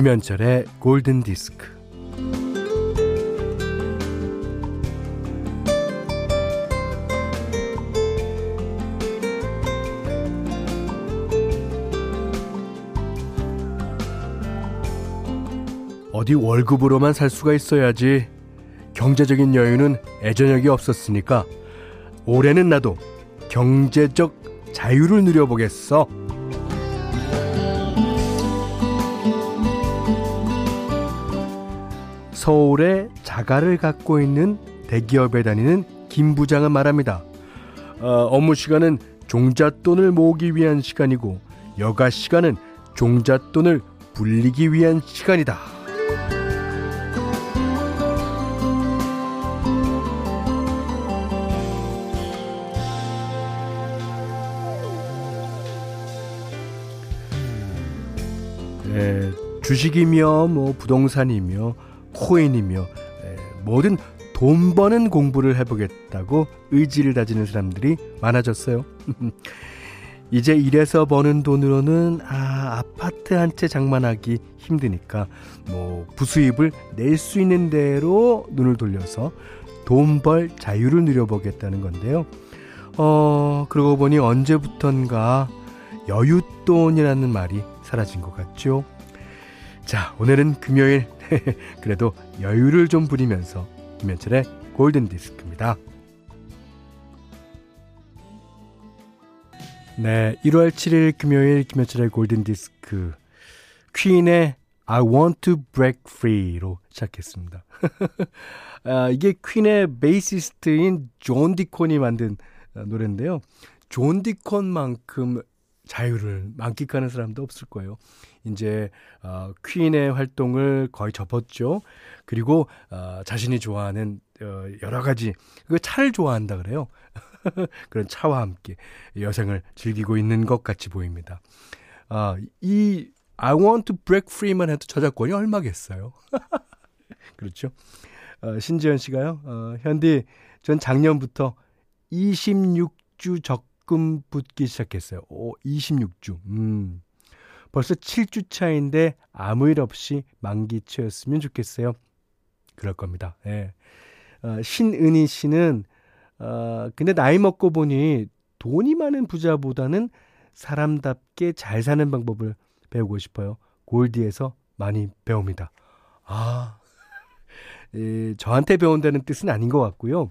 김현철의 골든 디스크. 어디 월급으로만 살 수가 있어야지. 경제적인 여유는 애저녁이 없었으니까 올해는 나도 경제적 자유를 누려보겠어. 서울에 자가를 갖고 있는 대기업에 다니는 김 부장은 말합니다. 어, 업무 시간은 종잣돈을 모으기 위한 시간이고 여가 시간은 종잣돈을 불리기 위한 시간이다. 네, 주식이며 뭐 부동산이며 코인이며 에, 뭐든 돈 버는 공부를 해보겠다고 의지를 다지는 사람들이 많아졌어요. 이제 일해서 버는 돈으로는 아 아파트 한 채 장만하기 힘드니까 뭐 부수입을 낼 수 있는 대로 눈을 돌려서 돈 벌 자유를 누려보겠다는 건데요. 어 그러고 보니 언제부턴가 여윳돈이라는 말이 사라진 것 같죠. 자 오늘은 금요일 그래도 여유를 좀 부리면서 김현철의 골든 디스크입니다. 네, 1월 7일 금요일 김현철의 골든 디스크 퀸의 I Want to Break Free로 시작했습니다. 아, 이게 퀸의 베이시스트인 존 디콘이 만든 노래인데요. 존 디콘만큼 자유를 만끽하는 사람도 없을 거예요. 이제 어, 퀸의 활동을 거의 접었죠. 그리고 어, 자신이 좋아하는 어, 여러 가지 그 차를 좋아한다 그래요. 그런 차와 함께 여생을 즐기고 있는 것 같이 보입니다. 아, 이 I want to break free만 해도 저작권이 얼마겠어요? 그렇죠. 어, 신지현 씨가요, 어, 현디, 전 작년부터 26주 적 금 붙기 시작했어요. 오, 26주. 음. 벌써 7주 차인데 아무 일 없이 만기 채웠으면 좋겠어요. 그럴 겁니다. 예. 어, 신은희 씨는 어, 근데 나이 먹고 보니 돈이 많은 부자보다는 사람답게 잘 사는 방법을 배우고 싶어요. 골디에서 많이 배웁니다. 아, 예, 저한테 배운다는 뜻은 아닌 것 같고요.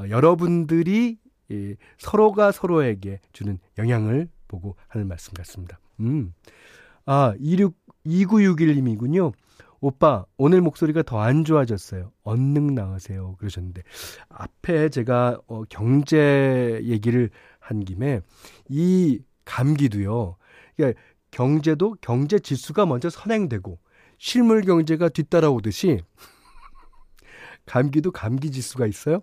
어, 여러분들이 예, 서로가 서로에게 주는 영향을 보고 하는 말씀 같습니다. 음. 아, 26, 2961님이군요. 오빠, 오늘 목소리가 더 안 좋아졌어요. 언능 나으세요. 그러셨는데. 앞에 제가 어, 경제 얘기를 한 김에 이 감기도요. 그러니까 경제도 경제 지수가 먼저 선행되고 실물 경제가 뒤따라오듯이 감기도 감기 지수가 있어요.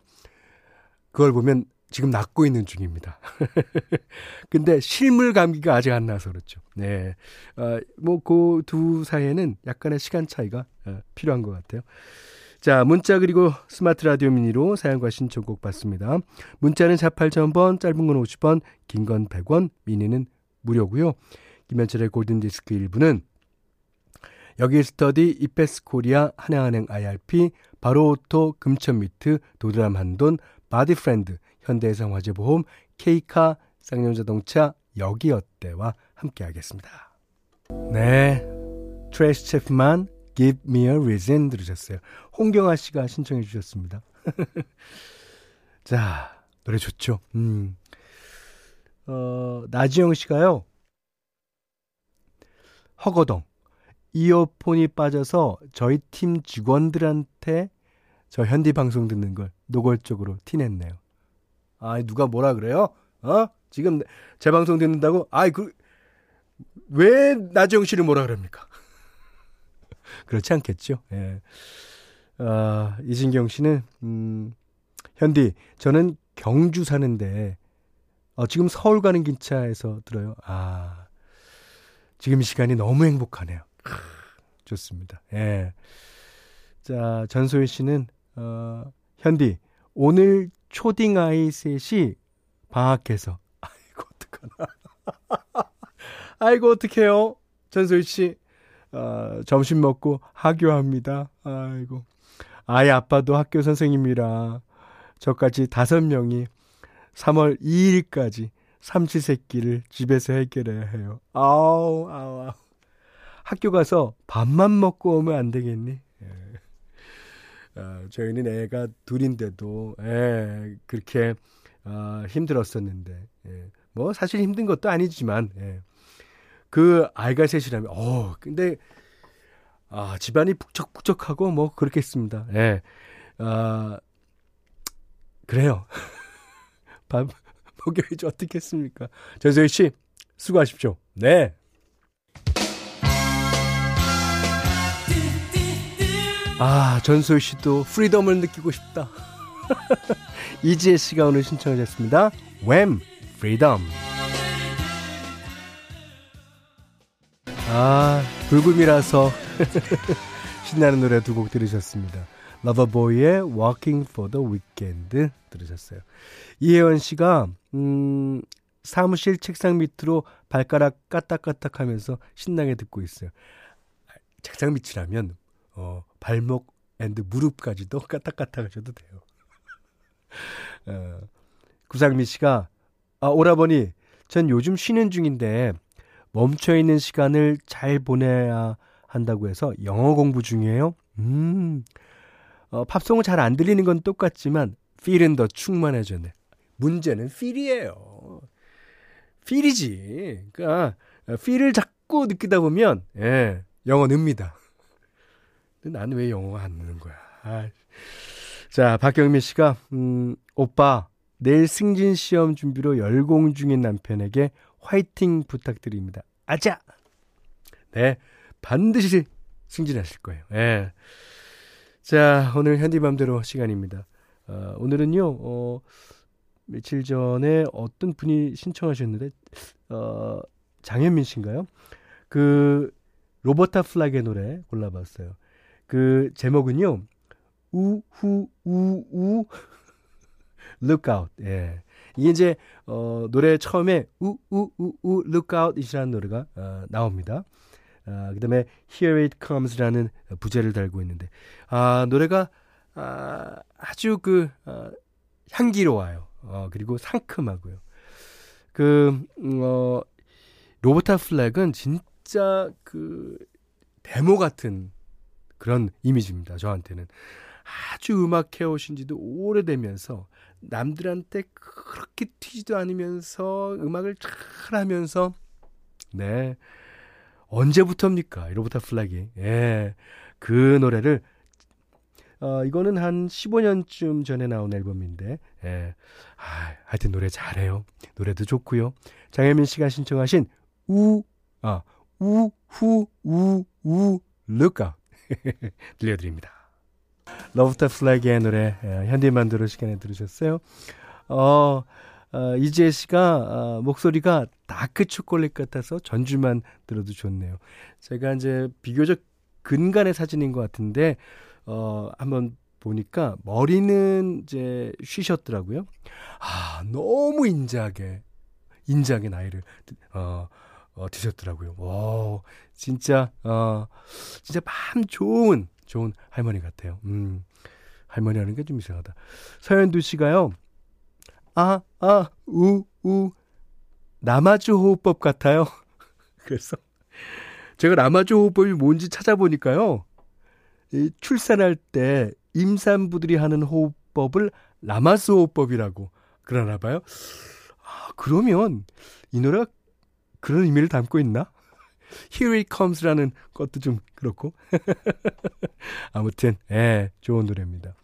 그걸 보면 지금 낫고 있는 중입니다. 근데 실물 감기가 아직 안 나서 그렇죠. 네. 어, 뭐, 그 두 사이에는 약간의 시간 차이가 어, 필요한 것 같아요. 자, 문자 그리고 스마트 라디오 미니로 사연과 신청곡 받습니다. 문자는 48,000번, 짧은 건 50원, 긴 건 100원, 미니는 무료고요. 김현철의 골든디스크 1부는 여기 스터디, 이페스 코리아, 하나은행 IRP, 바로오토, 금천미트, 도드람 한돈, 바디프렌드, 현대해상 화재보험, 케이카, 쌍용자동차, 여기어때와 함께하겠습니다. 네, 트레이시 채프먼 Give Me One Reason 들으셨어요. 홍경아 씨가 신청해 주셨습니다. 자, 노래 좋죠. 음. 어, 나지영 씨가요. 허거덩. 이어폰이 빠져서 저희 팀 직원들한테 저 현디 방송 듣는 걸 노골적으로 티냈네요. 아, 누가 뭐라 그래요? 어? 지금 제 방송 듣는다고? 아이, 그, 왜 나지영 씨를 뭐라 그럽니까? 그렇지 않겠죠. 예. 아, 이진경 씨는, 음, 현디, 저는 경주 사는데, 어, 지금 서울 가는 기차에서 들어요. 아, 지금 이 시간이 너무 행복하네요. 좋습니다. 예. 자, 전소희 씨는, 어, 현디, 오늘 초딩 아이 셋이 방학해서. 아이고, 어떡하나. 아이고, 어떡해요. 전소희 씨. 어, 점심 먹고 하교합니다. 아이고. 아이 아빠도 학교 선생님이라 저까지 다섯 명이 3월 2일까지 삼시세끼를 집에서 해결해야 해요. 아우, 아우, 아우. 학교 가서 밥만 먹고 오면 안 되겠니? 예. 어, 저희는 애가 둘인데도, 예, 그렇게, 어, 힘들었었는데, 예. 뭐, 사실 힘든 것도 아니지만, 예. 그 아이가 셋이라면, 어, 근데, 아, 집안이 북적북적하고 뭐, 그렇겠습니다. 예. 아, 그래요. 밥, 먹여야지 어떻겠습니까? 전소희 씨, 수고하십시오. 네. 아, 전소희 씨도 프리덤을 느끼고 싶다. 이지혜 씨가 오늘 신청하셨습니다. Wham, Freedom. 아, 불금이라서 신나는 노래 두 곡 들으셨습니다. Loverboy의 Working for the Weekend 들으셨어요. 이혜원 씨가 음, 사무실 책상 밑으로 발가락 까딱까딱 하면서 신나게 듣고 있어요. 책상 밑이라면 어, 발목 and 무릎까지도 까딱까딱 하셔도 돼요. 어, 구상미 씨가 아, 오라버니 전 요즘 쉬는 중인데 멈춰 있는 시간을 잘 보내야 한다고 해서 영어 공부 중이에요. 음. 어, 팝송은 잘 안 들리는 건 똑같지만 필은 더 충만해졌네. 문제는 필이에요. 필이지. 그러니까 필을 자꾸 느끼다 보면 예, 영어 늡니다. 나는 왜 영어가 안 느는 거야? 아. 자, 박경민 씨가 음, 오빠 내일 승진 시험 준비로 열공 중인 남편에게 화이팅 부탁드립니다. 아자. 네, 반드시 승진하실 거예요. 예. 자, 오늘 현디맘대로 시간입니다. 어, 오늘은요, 어, 며칠 전에 어떤 분이 신청하셨는데, 어, 장현민 씨인가요? 그, 로버타 플락의 노래 골라봤어요. 그 제목은요, 우, 후, 우, 우, lookout. 예. 이게 이제, 어, 노래 처음에 우, 우, 우, 우, lookout이라는 노래가, 어, 나옵니다. 아, 그 다음에 Here It Comes라는 부제를 달고 있는데, 아, 노래가, 아, 아주 그, 어, 향기로워요. 어, 그리고 상큼하고요. 그, 음, 어, 로버타 플랙은 진짜 그, 대모 같은 그런 이미지입니다. 저한테는. 아주 음악 해 오신 지도 오래되면서 남들한테 그렇게 튀지도 않으면서 음악을 잘 하면서 네. 언제부터입니까? 로버타 플랙이. 예. 그 노래를 어, 이거는 한 15년쯤 전에 나온 앨범인데, 예. 아, 하여튼 노래 잘해요. 노래도 좋고요. 장혜민 씨가 신청하신 우, 아, 우, 후, 우, 우, 루카 들려드립니다. 러브타 플래그의 노래 예, 현디만두로 시간에 들으셨어요. 어, 어, 이지혜 씨가 어, 목소리가 다크 초콜릿 같아서 전주만 들어도 좋네요. 제가 이제 비교적 근간의 사진인 것 같은데 어, 한번 보니까 머리는 이제 쉬셨더라고요. 아, 너무 인자하게, 인자하게 나이를, 어, 어, 드셨더라고요. 와, 진짜, 어, 진짜 참 좋은, 좋은 할머니 같아요. 음, 할머니 하는 게 좀 이상하다. 서현두 씨가요, 아, 아, 우, 우, 남아주 호흡법 같아요. 그래서 제가 남아주 호흡법이 뭔지 찾아보니까요. 이 출산할 때 임산부들이 하는 호흡법을 라마스 호흡법이라고 그러나 봐요. 아, 그러면 이 노래가 그런 의미를 담고 있나? Here It Comes라는 것도 좀 그렇고. 아무튼, 예, 좋은 노래입니다.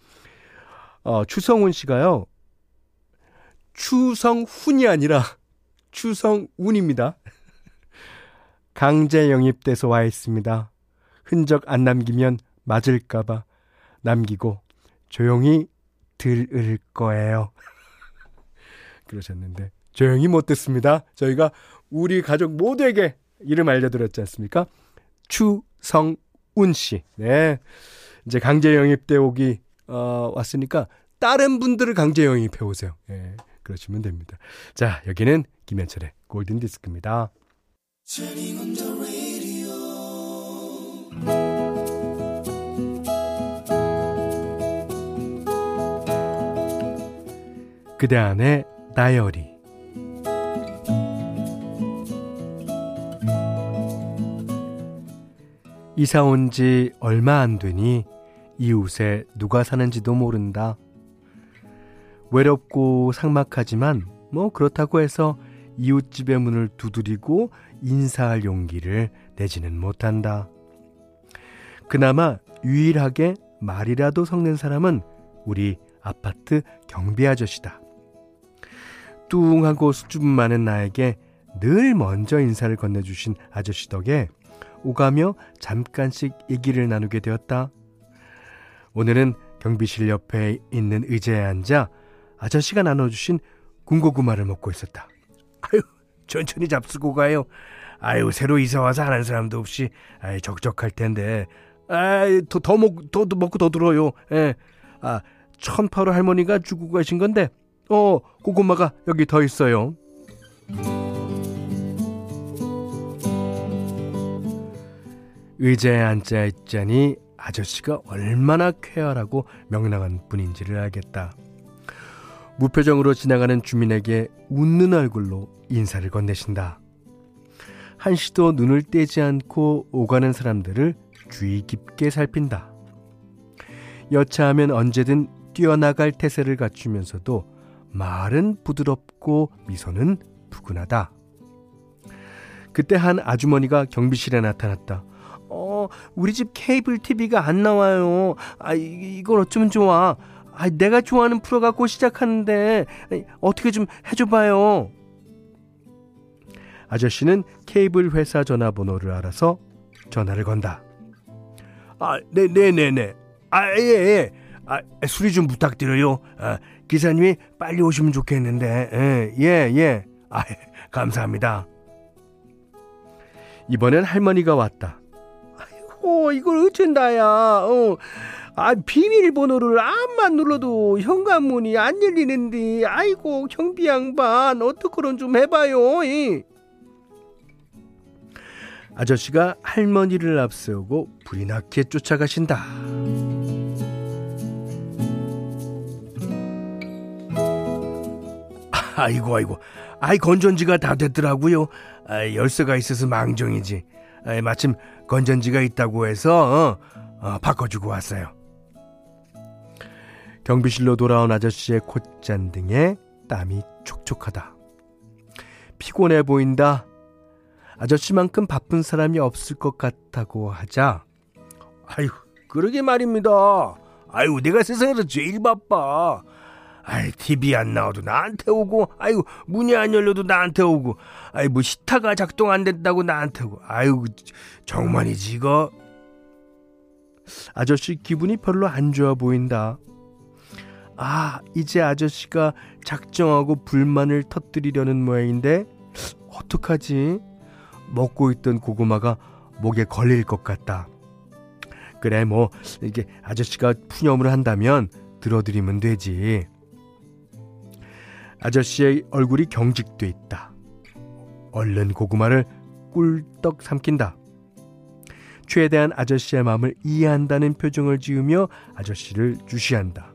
어, 추성훈 씨가요. 추성훈이 아니라 추성운입니다. 강제 영입돼서 와 있습니다. 흔적 안 남기면 맞을까봐 남기고 조용히 들을 거예요. 그러셨는데 조용히 못 듣습니다. 저희가 우리 가족 모두에게 이름 알려드렸지 않습니까? 추성운 씨. 네. 이제 강제 영입돼 오기, 어, 왔으니까 다른 분들을 강제 영입해 오세요. 예. 네, 그러시면 됩니다. 자, 여기는 김현철의 골든 디스크입니다. 그대 안에 다이어리 이사 온 지 얼마 안 되니 이웃에 누가 사는지도 모른다. 외롭고 삭막하지만 뭐 그렇다고 해서 이웃집의 문을 두드리고 인사할 용기를 내지는 못한다. 그나마 유일하게 말이라도 섞는 사람은 우리 아파트 경비 아저씨다. 뚱하고 수줍음 많은 나에게 늘 먼저 인사를 건네주신 아저씨 덕에 오가며 잠깐씩 얘기를 나누게 되었다. 오늘은 경비실 옆에 있는 의자에 앉아 아저씨가 나눠주신 군고구마를 먹고 있었다. 아유, 천천히 잡수고 가요. 아유, 새로 이사 와서 하는 사람도 없이 아유, 적적할 텐데. 아이, 더, 더 먹, 더, 더 먹고 더 들어요. 예. 아, 천파로 할머니가 주고 가신 건데, 어, 고구마가 여기 더 있어요. 의자에 앉아 있자니 아저씨가 얼마나 쾌활하고 명랑한 분인지를 알겠다. 무표정으로 지나가는 주민에게 웃는 얼굴로 인사를 건네신다. 한시도 눈을 떼지 않고 오가는 사람들을 주의 깊게 살핀다. 여차하면 언제든 뛰어나갈 태세를 갖추면서도 말은 부드럽고 미소는 푸근하다. 그때 한 아주머니가 경비실에 나타났다. 어, 우리 집 케이블 TV가 안 나와요. 아, 이 걸 어쩌면 좋아. 아, 내가 좋아하는 프로가 곧 시작하는데 어떻게 좀 해줘봐요. 아저씨는 케이블 회사 전화번호를 알아서 전화를 건다. 아, 네, 네, 네, 네. 아, 예, 예. 아, 수리 좀 부탁드려요. 아, 기사님이 빨리 오시면 좋겠는데. 예, 예, 예. 아, 감사합니다. 이번엔 할머니가 왔다. 아이고, 이걸 어쩐다야. 어. 아, 비밀번호를 암만 눌러도 현관문이 안 열리는데, 아이고, 경비 양반, 어떡하론 좀 해봐요. 이. 아저씨가 할머니를 앞세우고 불이 나게 쫓아가신다. 아이고 아이고 아이 건전지가 다 됐더라고요 아, 열쇠가 있어서 망정이지 아, 마침 건전지가 있다고 해서 어, 어, 바꿔주고 왔어요. 경비실로 돌아온 아저씨의 콧잔등에 땀이 촉촉하다. 피곤해 보인다. 아저씨만큼 바쁜 사람이 없을 것 같다고 하자 아유 그러게 말입니다. 아유 내가 세상에서 제일 바빠 아이, TV 안 나와도 나한테 오고, 아이고, 문이 안 열려도 나한테 오고, 아이, 뭐, 시타가 작동 안 된다고 나한테 오고, 아이고, 정말이지, 이거. 아저씨 기분이 별로 안 좋아 보인다. 아, 이제 아저씨가 작정하고 불만을 터뜨리려는 모양인데, 어떡하지? 먹고 있던 고구마가 목에 걸릴 것 같다. 그래, 뭐, 이게 아저씨가 푸념을 한다면 들어드리면 되지. 아저씨의 얼굴이 경직돼 있다. 얼른 고구마를 꿀떡 삼킨다. 최대한 아저씨의 마음을 이해한다는 표정을 지으며 아저씨를 주시한다.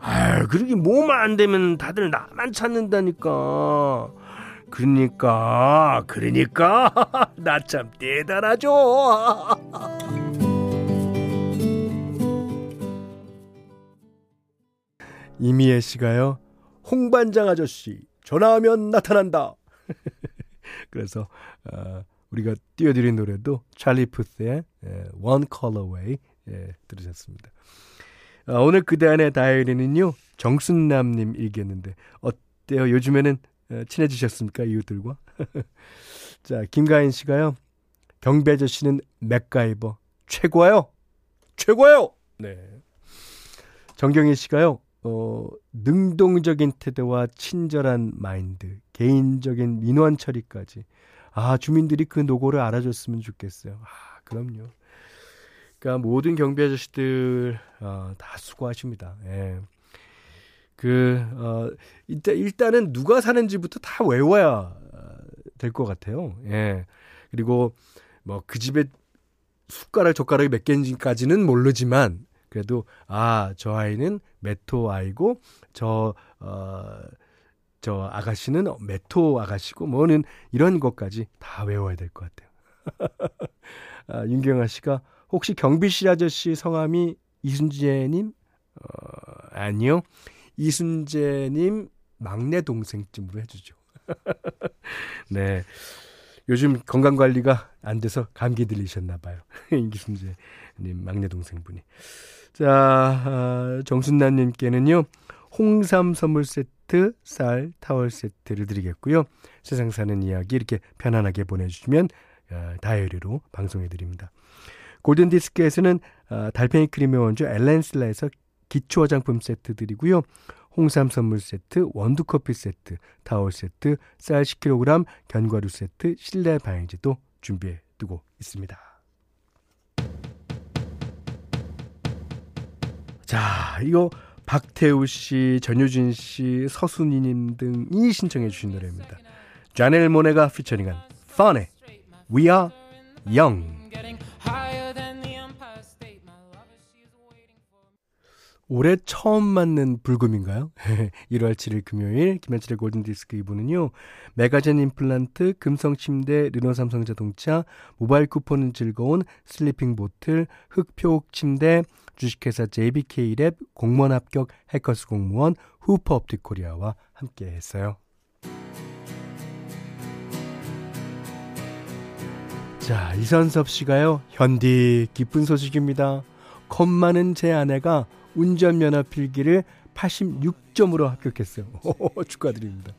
아, 그러게 뭐만 안 되면 다들 나만 찾는다니까. 그러니까, 그러니까 나 참 대단하죠. 이미애 씨가요. 홍반장 아저씨 전화하면 나타난다. 그래서 어, 우리가 띄워드린 노래도 찰리 푸스의 One Color Way 예, 들으셨습니다. 어, 오늘 그대 안의 다이어리는요 정순남님 일기였는데 어때요? 요즘에는 어, 친해지셨습니까 이웃들과? 자 김가인 씨가요 경비 아저씨는 맥가이버 최고예요, 최고예요. 네. 정경희 씨가요 어, 능동적인 태도와 친절한 마인드, 개인적인 민원 처리까지. 아, 주민들이 그 노고를 알아줬으면 좋겠어요. 아, 그럼요. 그러니까 모든 경비 아저씨들 어, 다 수고하십니다. 예. 그 어, 일단 일단은 누가 사는지부터 다 외워야 어, 될것 같아요. 예. 그리고 뭐 그 집에 숟가락 젓가락이 몇 개인지까지는 모르지만 그래도 아, 저 아이는 메토 아이고 저 어, 저 아가씨는 메토 아가씨고 뭐는 이런 것까지 다 외워야 될 것 같아요. 아, 윤경아 씨가 혹시 경비실 아저씨 성함이 이순재님? 어, 아니요. 이순재님 막내 동생쯤으로 해주죠. 네. 요즘 건강 관리가 안 돼서 감기 들리셨나 봐요. 이순재님 막내 동생분이. 자, 아, 정순남님께는요. 홍삼 선물 세트, 쌀, 타월 세트를 드리겠고요. 세상 사는 이야기 이렇게 편안하게 보내주시면 아, 다이어리로 방송해드립니다. 골든디스크에서는 아, 달팽이 크림의 원조 엘렌슬라에서 기초 화장품 세트 드리고요. 홍삼 선물 세트, 원두 커피 세트, 타월 세트, 쌀 10kg, 견과류 세트, 실내 방향제도 준비해 두고 있습니다. 자, 이거 박태우 씨, 전효진 씨, 서순이 님 등이 신청해 주신 노래입니다. 자넬 모네가 피처링한 Fun의 We Are Young. 올해 처음 맞는 불금인가요? 1월 7일 금요일 김현철의 골든디스크 2부는요. 메가젠 임플란트, 금성침대, 르노삼성자동차, 모바일 쿠폰은 즐거운 슬리핑 보틀, 흑표옥 침대, 주식회사 JBK랩, 공무원 합격 해커스 공무원, 후퍼 업티코리아와 함께 했어요. 자, 이선섭 씨가요. 현디 기쁜 소식입니다. 겁 많은 제 아내가 운전면허 필기를 86점으로 합격했어요. 오, 축하드립니다.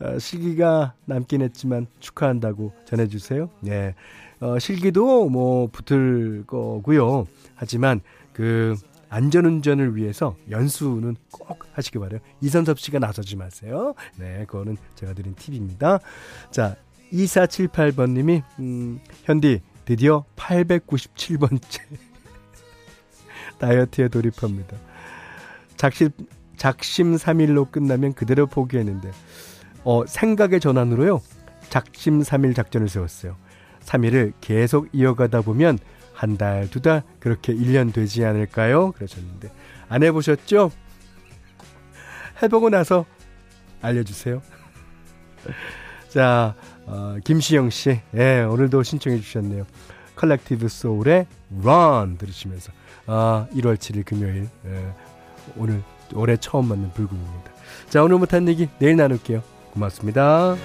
어, 실기가 남긴 했지만 축하한다고 전해주세요. 예. 어, 실기도 뭐 붙을 거고요. 하지만 그 안전운전을 위해서 연수는 꼭 하시기 바래요. 이선섭 씨가 나서지 마세요. 네, 그거는 제가 드린 팁입니다. 자, 2478번님이 음, 현디 드디어 897번째 다이어트에 돌입합니다. 작심 작심삼일로 끝나면 그대로 포기했는데 어, 생각의 전환으로요. 작심삼일 작전을 세웠어요. 3일을 계속 이어가다 보면 한 달, 두 달, 그렇게 1년 되지 않을까요? 그러셨는데. 안 해보셨죠? 해보고 나서 알려주세요. 자, 어, 김시영 씨. 예, 오늘도 신청해 주셨네요. 컬렉티브 소울의 Run 들으시면서 아, 1월 7일 금요일 예, 오늘 올해 처음 맞는 불금입니다. 자, 오늘 못한 얘기 내일 나눌게요. 고맙습니다.